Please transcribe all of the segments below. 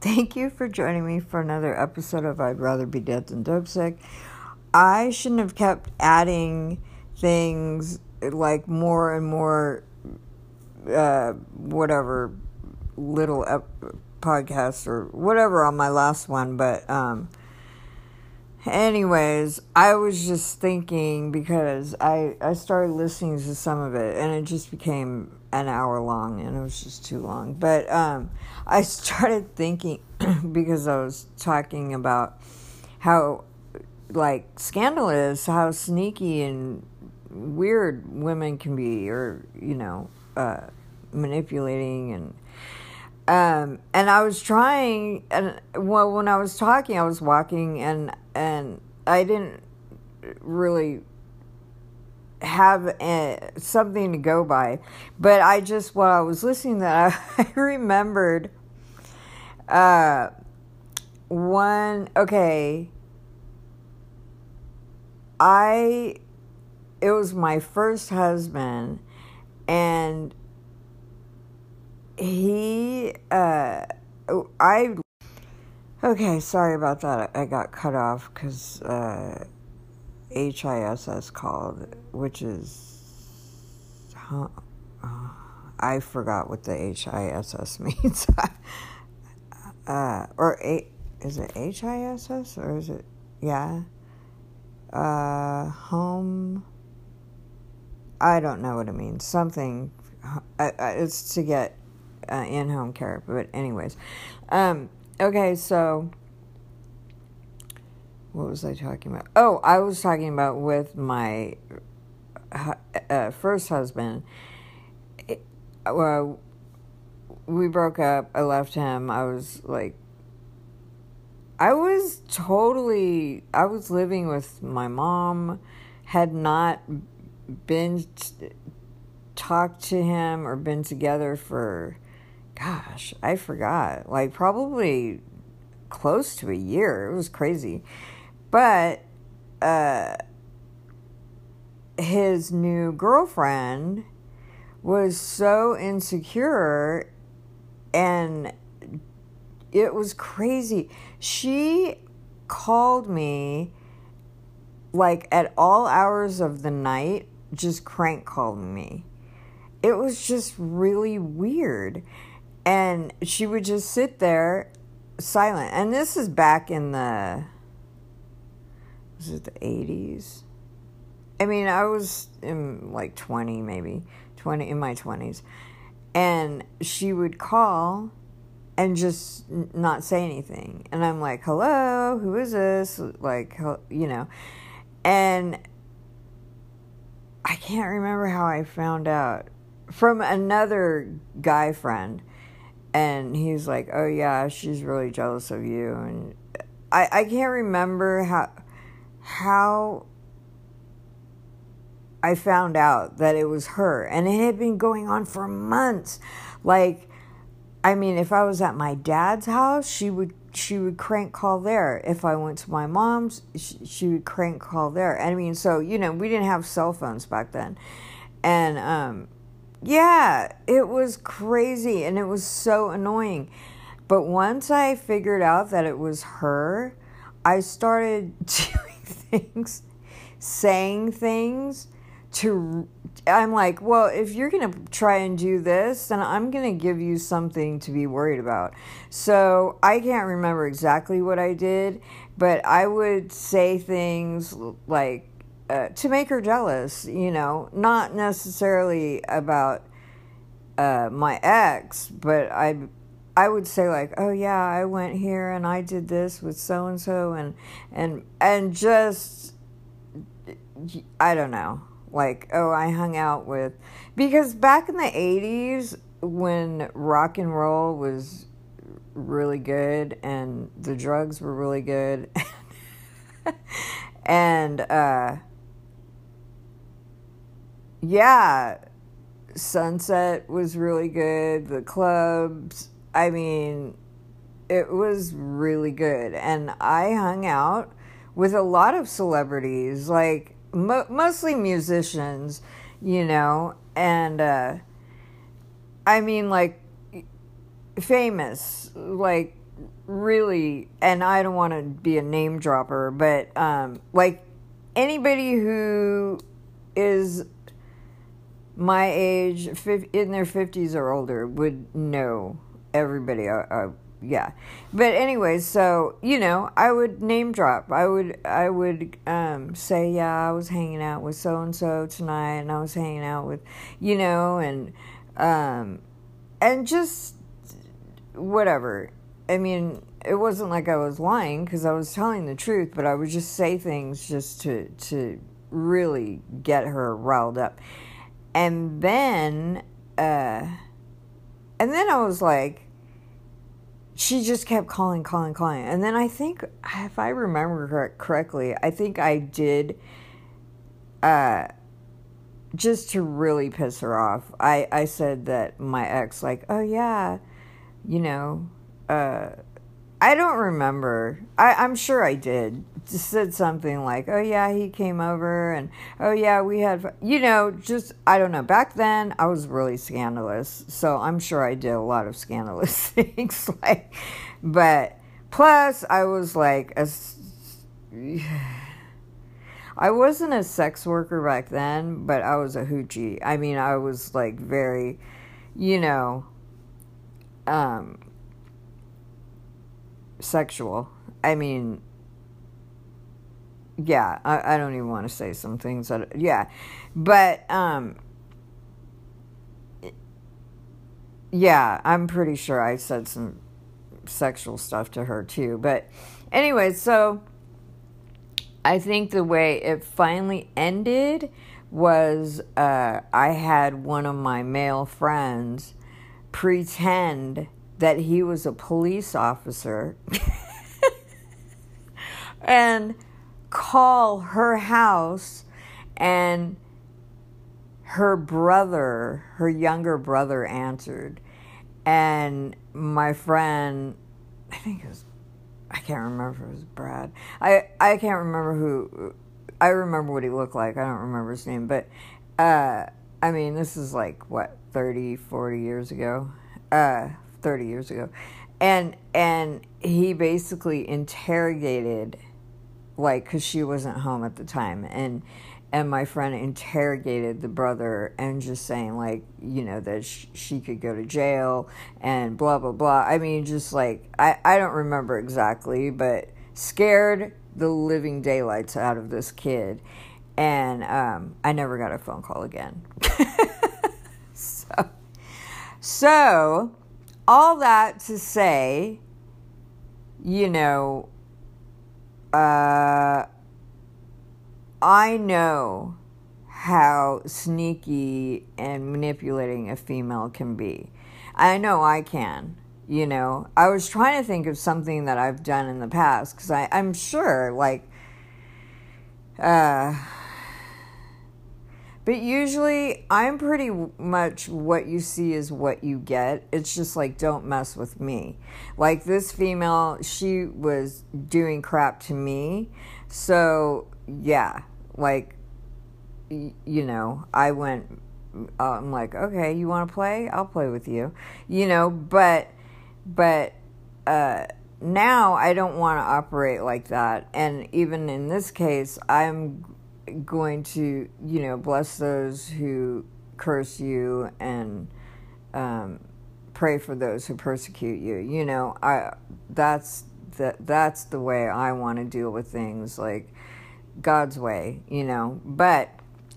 Thank you for joining me for another episode of I'd Rather Be Dead Than Dope Sick. I shouldn't have kept adding things like more and more, uh, whatever, little ep- podcasts or whatever on my last one, but, um, anyways i was just thinking because i i started listening to some of it and it just became an hour long and it was just too long. But um i started thinking because i was talking about how like scandalous how sneaky and weird women can be or you know uh manipulating and um, and I was trying, and well, when I was talking, I was walking, and and I didn't really have a, something to go by, but I just while I was listening, that I, I remembered, uh, one okay. I, it was my first husband, and he uh i okay sorry about that. I got cut off because uh hiss called which is huh, uh, i forgot what the hiss means. Uh or a is it hiss or is it yeah? Uh home i don't know what it means. Something uh, it's to get uh, in home care. But, anyways, um, okay, so what was I talking about? Oh, I was talking about with my uh, first husband. It, well, we broke up. I left him. I was like, I was totally, I was living with my mom, had not been talked to him or been together for gosh, I forgot. Like probably close to a year. It was crazy. But uh his new girlfriend was so insecure and it was crazy. She called me like at all hours of the night, just crank calling me. It was just really weird and she would just sit there silent. And this is back in the was it the 80s? I mean, I was in like 20 maybe, 20 in my 20s. And she would call and just not say anything. And I'm like, "Hello, who is this?" like, you know. And I can't remember how I found out from another guy friend and he's like, "Oh yeah, she's really jealous of you." And I I can't remember how how I found out that it was her, and it had been going on for months. Like, I mean, if I was at my dad's house, she would she would crank call there. If I went to my mom's, she, she would crank call there. I mean, so you know, we didn't have cell phones back then, and um, yeah, it was crazy and it was so annoying. But once I figured out that it was her, I started doing things, saying things to I'm like, well, if you're going to try and do this, then I'm going to give you something to be worried about. So, I can't remember exactly what I did, but I would say things like uh, to make her jealous, you know, not necessarily about uh, my ex, but I I would say like, oh yeah, I went here and I did this with so and so and and and just I don't know, like oh I hung out with because back in the eighties when rock and roll was really good and the drugs were really good and uh yeah, Sunset was really good. The clubs, I mean, it was really good. And I hung out with a lot of celebrities, like mo- mostly musicians, you know, and uh, I mean, like famous, like really, and I don't want to be a name dropper, but um, like anybody who is my age, in their 50s or older, would know everybody. Uh, uh, yeah, but anyway, so you know, I would name drop. I would, I would um, say, yeah, I was hanging out with so and so tonight, and I was hanging out with, you know, and um, and just whatever. I mean, it wasn't like I was lying because I was telling the truth, but I would just say things just to to really get her riled up. And then uh and then I was like she just kept calling, calling, calling. And then I think if I remember correctly, I think I did uh just to really piss her off. I I said that my ex like, "Oh yeah, you know, uh I don't remember. I, I'm sure I did. Said something like, "Oh yeah, he came over," and "Oh yeah, we had," you know, just I don't know. Back then, I was really scandalous, so I'm sure I did a lot of scandalous things. like, but plus, I was like a. I wasn't a sex worker back then, but I was a hoochie. I mean, I was like very, you know, um, sexual. I mean, yeah, I, I don't even want to say some things that, yeah, but, um, yeah, I'm pretty sure I said some sexual stuff to her too. But anyway, so I think the way it finally ended was uh, I had one of my male friends pretend that he was a police officer and call her house and her brother, her younger brother answered. And my friend, I think it was, I can't remember if it was Brad. I, I can't remember who, I remember what he looked like. I don't remember his name. But, uh, I mean, this is like, what, 30, 40 years ago? Uh, 30 years ago. And and he basically interrogated like cuz she wasn't home at the time. And and my friend interrogated the brother and just saying like you know that sh- she could go to jail and blah blah blah. I mean just like i i don't remember exactly but scared the living daylights out of this kid. And um, i never got a phone call again. So so all that to say, you know, uh, I know how sneaky and manipulating a female can be. I know I can. You know, I was trying to think of something that I've done in the past because I'm sure, like, uh, but usually, I'm pretty much what you see is what you get. It's just like, don't mess with me. Like this female, she was doing crap to me. So, yeah, like, you know, I went, uh, I'm like, okay, you want to play? I'll play with you. You know, but, but, uh, now I don't want to operate like that. And even in this case, I'm going to, you know, bless those who curse you and um, pray for those who persecute you. You know, I that's that that's the way I want to deal with things, like God's way. You know, but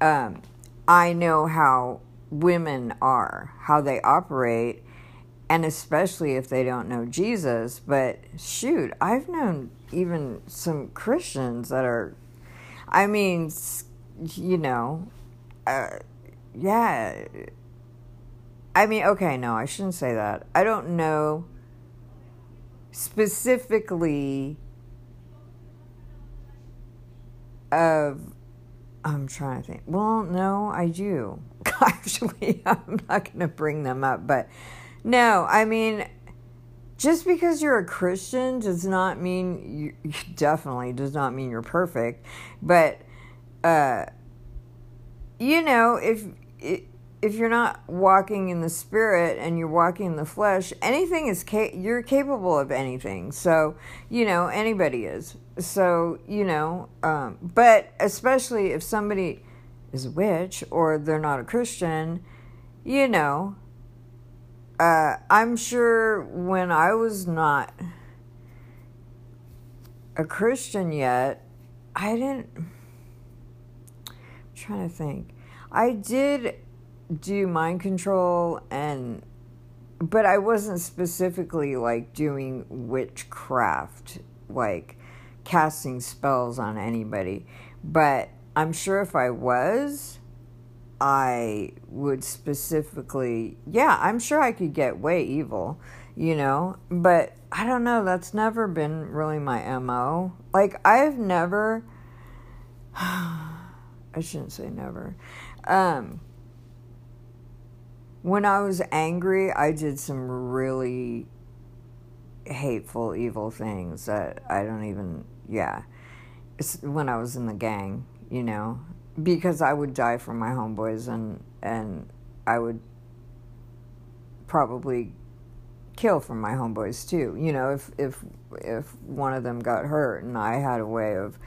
um, I know how women are, how they operate. And especially if they don't know Jesus, but shoot, I've known even some Christians that are I mean, you know, uh, yeah. I mean, okay, no, I shouldn't say that. I don't know specifically of. I'm trying to think. Well, no, I do. Actually, I'm not going to bring them up, but no, I mean, just because you're a Christian does not mean you definitely does not mean you're perfect, but uh, you know if if you're not walking in the spirit and you're walking in the flesh, anything is ca- you're capable of anything. So you know anybody is. So you know, um, but especially if somebody is a witch or they're not a Christian, you know. Uh, I'm sure when I was not a Christian yet, I didn't. I'm trying to think. I did do mind control and but I wasn't specifically like doing witchcraft, like casting spells on anybody. But I'm sure if I was, I would specifically, yeah, I'm sure I could get way evil, you know, but I don't know, that's never been really my MO. Like, I've never, I shouldn't say never. Um, when I was angry, I did some really hateful, evil things that I don't even, yeah. It's when I was in the gang, you know, because I would die for my homeboys and, and I would probably kill for my homeboys too, you know, if, if, if one of them got hurt and I had a way of,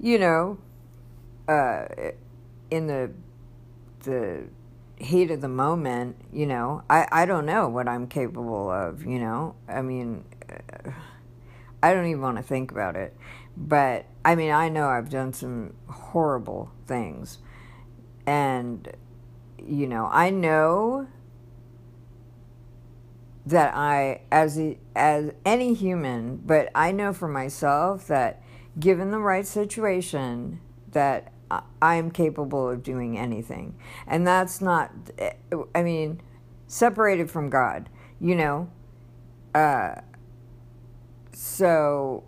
you know, uh, in the, the, heat of the moment, you know, I, I don't know what I'm capable of, you know. I mean, I don't even want to think about it. But I mean, I know I've done some horrible things. And, you know, I know that I, as, as any human, but I know for myself that given the right situation, that I am capable of doing anything. And that's not, I mean, separated from God, you know? Uh, so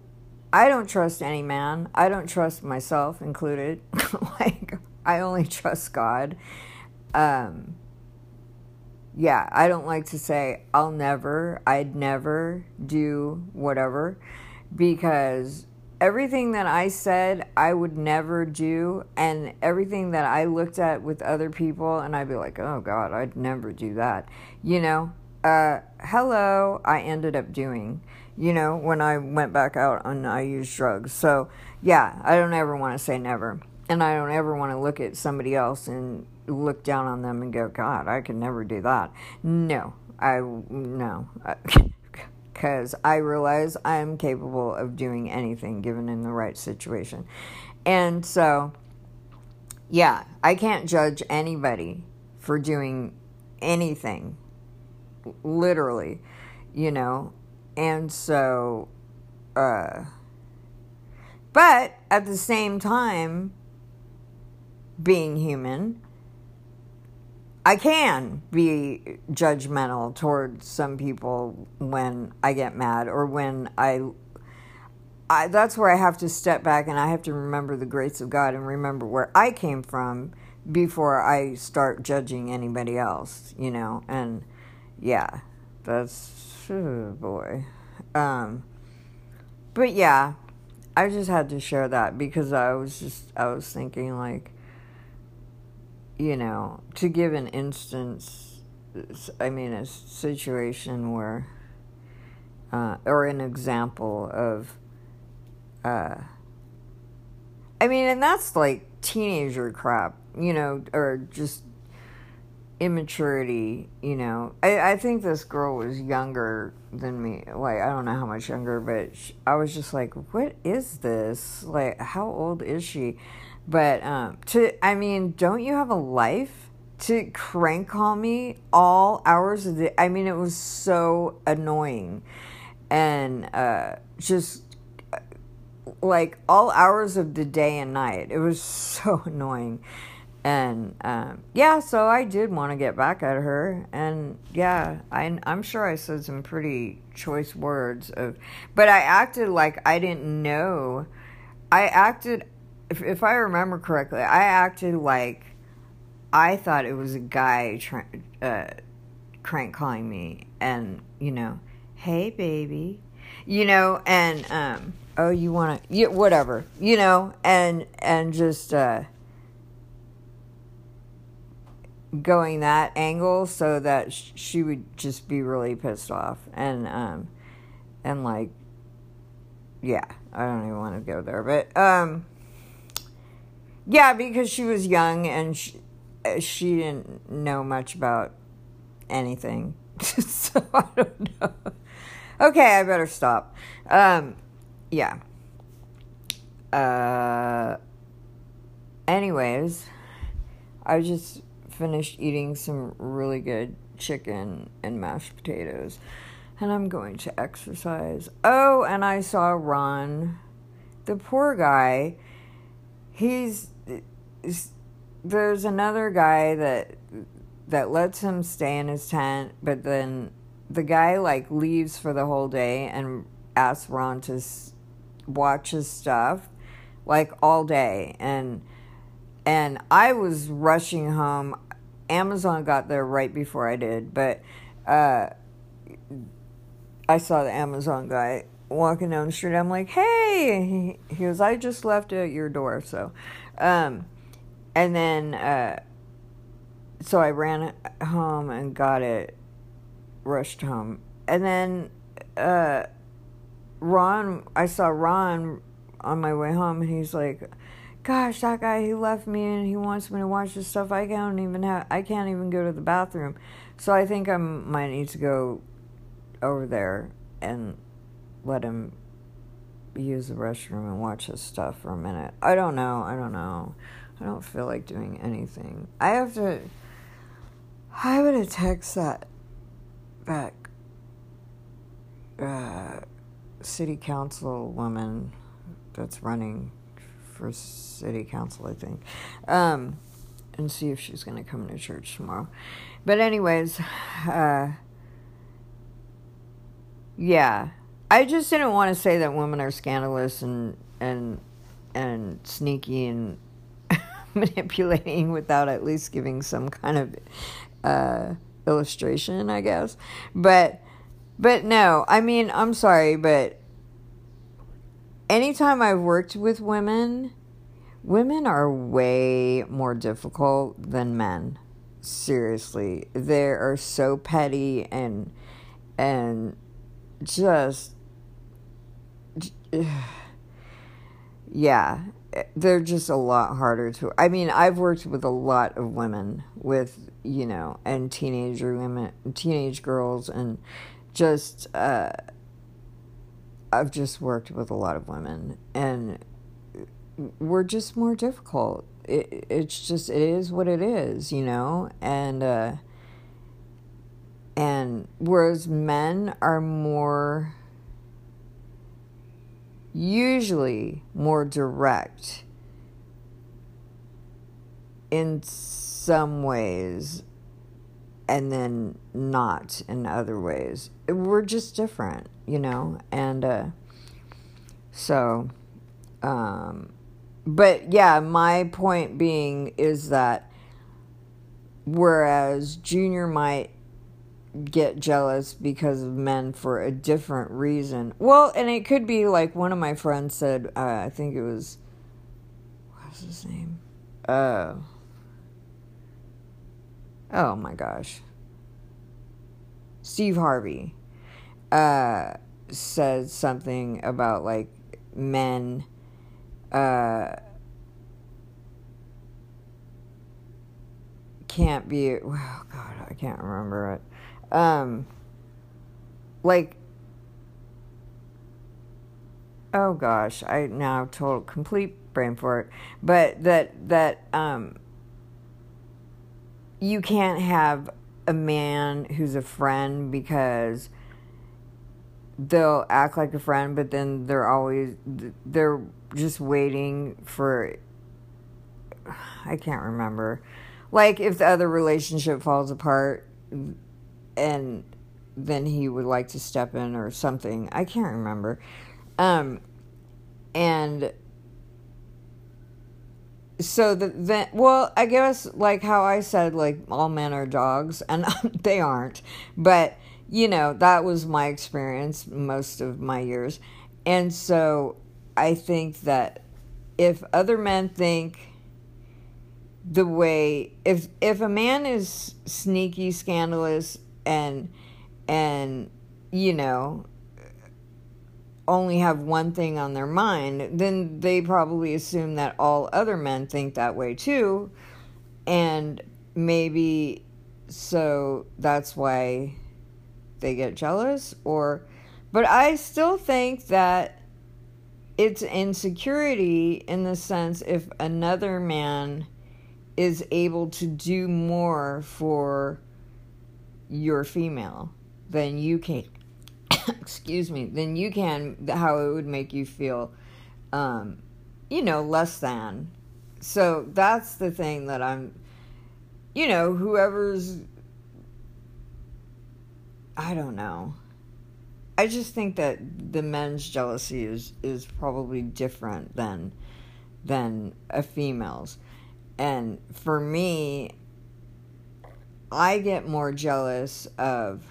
I don't trust any man. I don't trust myself included. like, I only trust God. Um, yeah, I don't like to say I'll never, I'd never do whatever because everything that I said I would never do, and everything that I looked at with other people, and I'd be like, oh God, I'd never do that. You know, uh, hello, I ended up doing, you know, when I went back out and I used drugs. So, yeah, I don't ever want to say never. And I don't ever want to look at somebody else and look down on them and go, God, I could never do that. No, I, no. because I realize I am capable of doing anything given in the right situation. And so, yeah, I can't judge anybody for doing anything, literally, you know. And so, uh, but at the same time, being human, I can be judgmental towards some people when I get mad or when I, I that's where I have to step back and I have to remember the grace of God and remember where I came from before I start judging anybody else, you know. And yeah, that's oh boy. Um but yeah, I just had to share that because I was just I was thinking like you know, to give an instance, I mean, a situation where, uh, or an example of, uh, I mean, and that's like teenager crap, you know, or just immaturity, you know. I, I think this girl was younger than me. Like, I don't know how much younger, but she, I was just like, what is this? Like, how old is she? But um, to, I mean, don't you have a life? To crank call me all hours of the, I mean, it was so annoying, and uh, just uh, like all hours of the day and night. It was so annoying. And um, yeah, so I did want to get back at her, and yeah, I, I'm sure I said some pretty choice words of, but I acted like I didn't know. I acted if if I remember correctly, I acted like I thought it was a guy tra- uh, crank calling me, and you know, hey baby, you know, and um, oh you want to, yeah, whatever, you know, and and just uh, going that angle so that sh- she would just be really pissed off and um and like yeah i don't even want to go there but um yeah because she was young and she, she didn't know much about anything. So i don't know. Okay i better stop. Um yeah. Uh anyways i just finished eating some really good chicken and mashed potatoes. And I'm going to exercise. Oh, and I saw Ron, the poor guy. He's there's another guy that that lets him stay in his tent, but then the guy like leaves for the whole day and asks Ron to watch his stuff like all day and and I was rushing home. Amazon got there right before I did, but uh, I saw the Amazon guy walking down the street. I'm like, hey, he, he goes, I just left it at your door. So, um, and then, uh, so I ran home and got it, rushed home. And then, uh, Ron, I saw Ron on my way home, and he's like, gosh, that guy he left me and he wants me to watch this stuff. I can't even have I can't even go to the bathroom. So I think I might need to go over there and let him use the restroom and watch his stuff for a minute. I don't know. I don't know. I don't feel like doing anything. I have to I would have text that back uh, city council woman that's running for city council, I think, um, and see if she's going to come to church tomorrow. But, anyways, uh, yeah, I just didn't want to say that women are scandalous and and and sneaky and manipulating without at least giving some kind of uh, illustration, I guess. But but no, I mean, I'm sorry, but anytime I've worked with women, women are way more difficult than men. Seriously, they are so petty and and just yeah, they're just a lot harder to. I mean, I've worked with a lot of women with you know, and teenager women, teenage girls, and just. Uh, I've just worked with a lot of women, and we're just more difficult. It, it's just it is what it is, you know, and uh, and whereas men are more usually more direct in some ways and then not in other ways. We're just different, you know, and uh, so, um, but yeah, my point being is that whereas Junior might get jealous because of men for a different reason. Well, and it could be like one of my friends said, uh, I think it was, what's his name? Uh, oh my gosh. Steve Harvey uh, said something about like men uh, can't be oh god i can't remember it um like oh gosh i now total complete brain for it but that that um you can't have a man who's a friend because they'll act like a friend but then they're always they're just waiting for I can't remember. Like if the other relationship falls apart and then he would like to step in or something. I can't remember. Um and so the then well i guess like how i said like all men are dogs and they aren't. But you know that was my experience most of my years. And so i think that if other men think the way if if a man is sneaky, scandalous, and and you know only have one thing on their mind, then they probably assume that all other men think that way too. And maybe so that's why they get jealous or but I still think that it's insecurity in the sense if another man is able to do more for your female than you can excuse me then you can how it would make you feel um, you know less than. So that's the thing that i'm you know whoever's i don't know. I just think that the men's jealousy is is probably different than than a female's. And for me i get more jealous of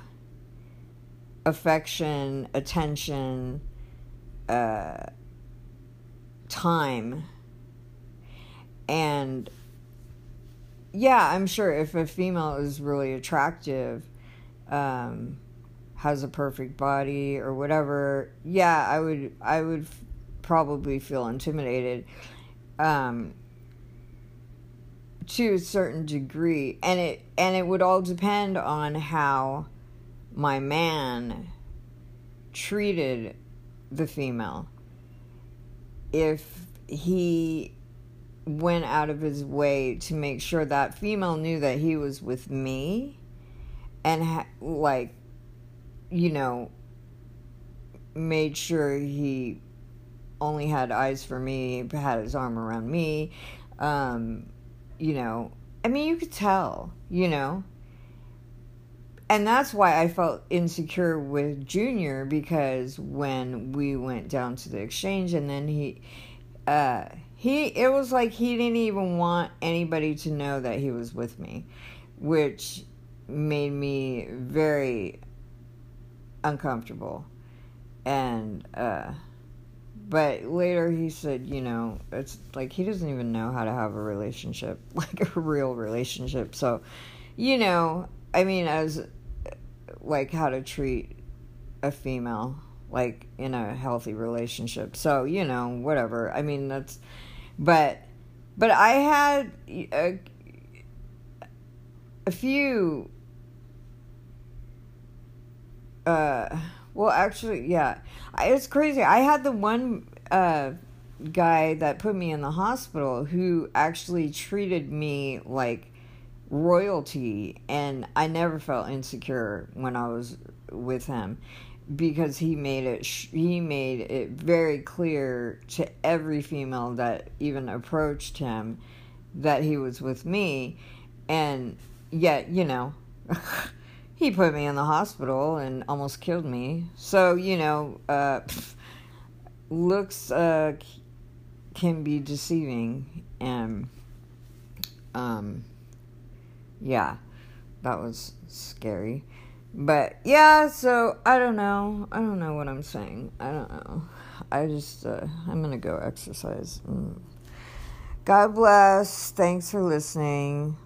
affection, attention, uh, time. And yeah, I'm sure if a female is really attractive, um, has a perfect body or whatever, yeah, I would I would f- probably feel intimidated. Um, to a certain degree and it and it would all depend on how my man treated the female, if he went out of his way to make sure that female knew that he was with me and ha- like you know made sure he only had eyes for me had his arm around me um you know i mean you could tell you know and that's why I felt insecure with Junior because when we went down to the exchange and then he uh he it was like he didn't even want anybody to know that he was with me which made me very uncomfortable. And uh but later he said you know it's like he doesn't even know how to have a relationship like a real relationship. So you know i mean as like how to treat a female like in a healthy relationship. So, you know, whatever. I mean, that's but but I had a, a few uh well actually yeah it's crazy i had the one uh guy that put me in the hospital who actually treated me like royalty and I never felt insecure when I was with him because he made it he made it very clear to every female that even approached him that he was with me. And yet you know he put me in the hospital and almost killed me. So you know uh, looks uh, can be deceiving and um yeah, that was scary. But yeah, so I don't know. I don't know what I'm saying. I don't know. I just, uh, I'm gonna go exercise. Mm. God bless. Thanks for listening.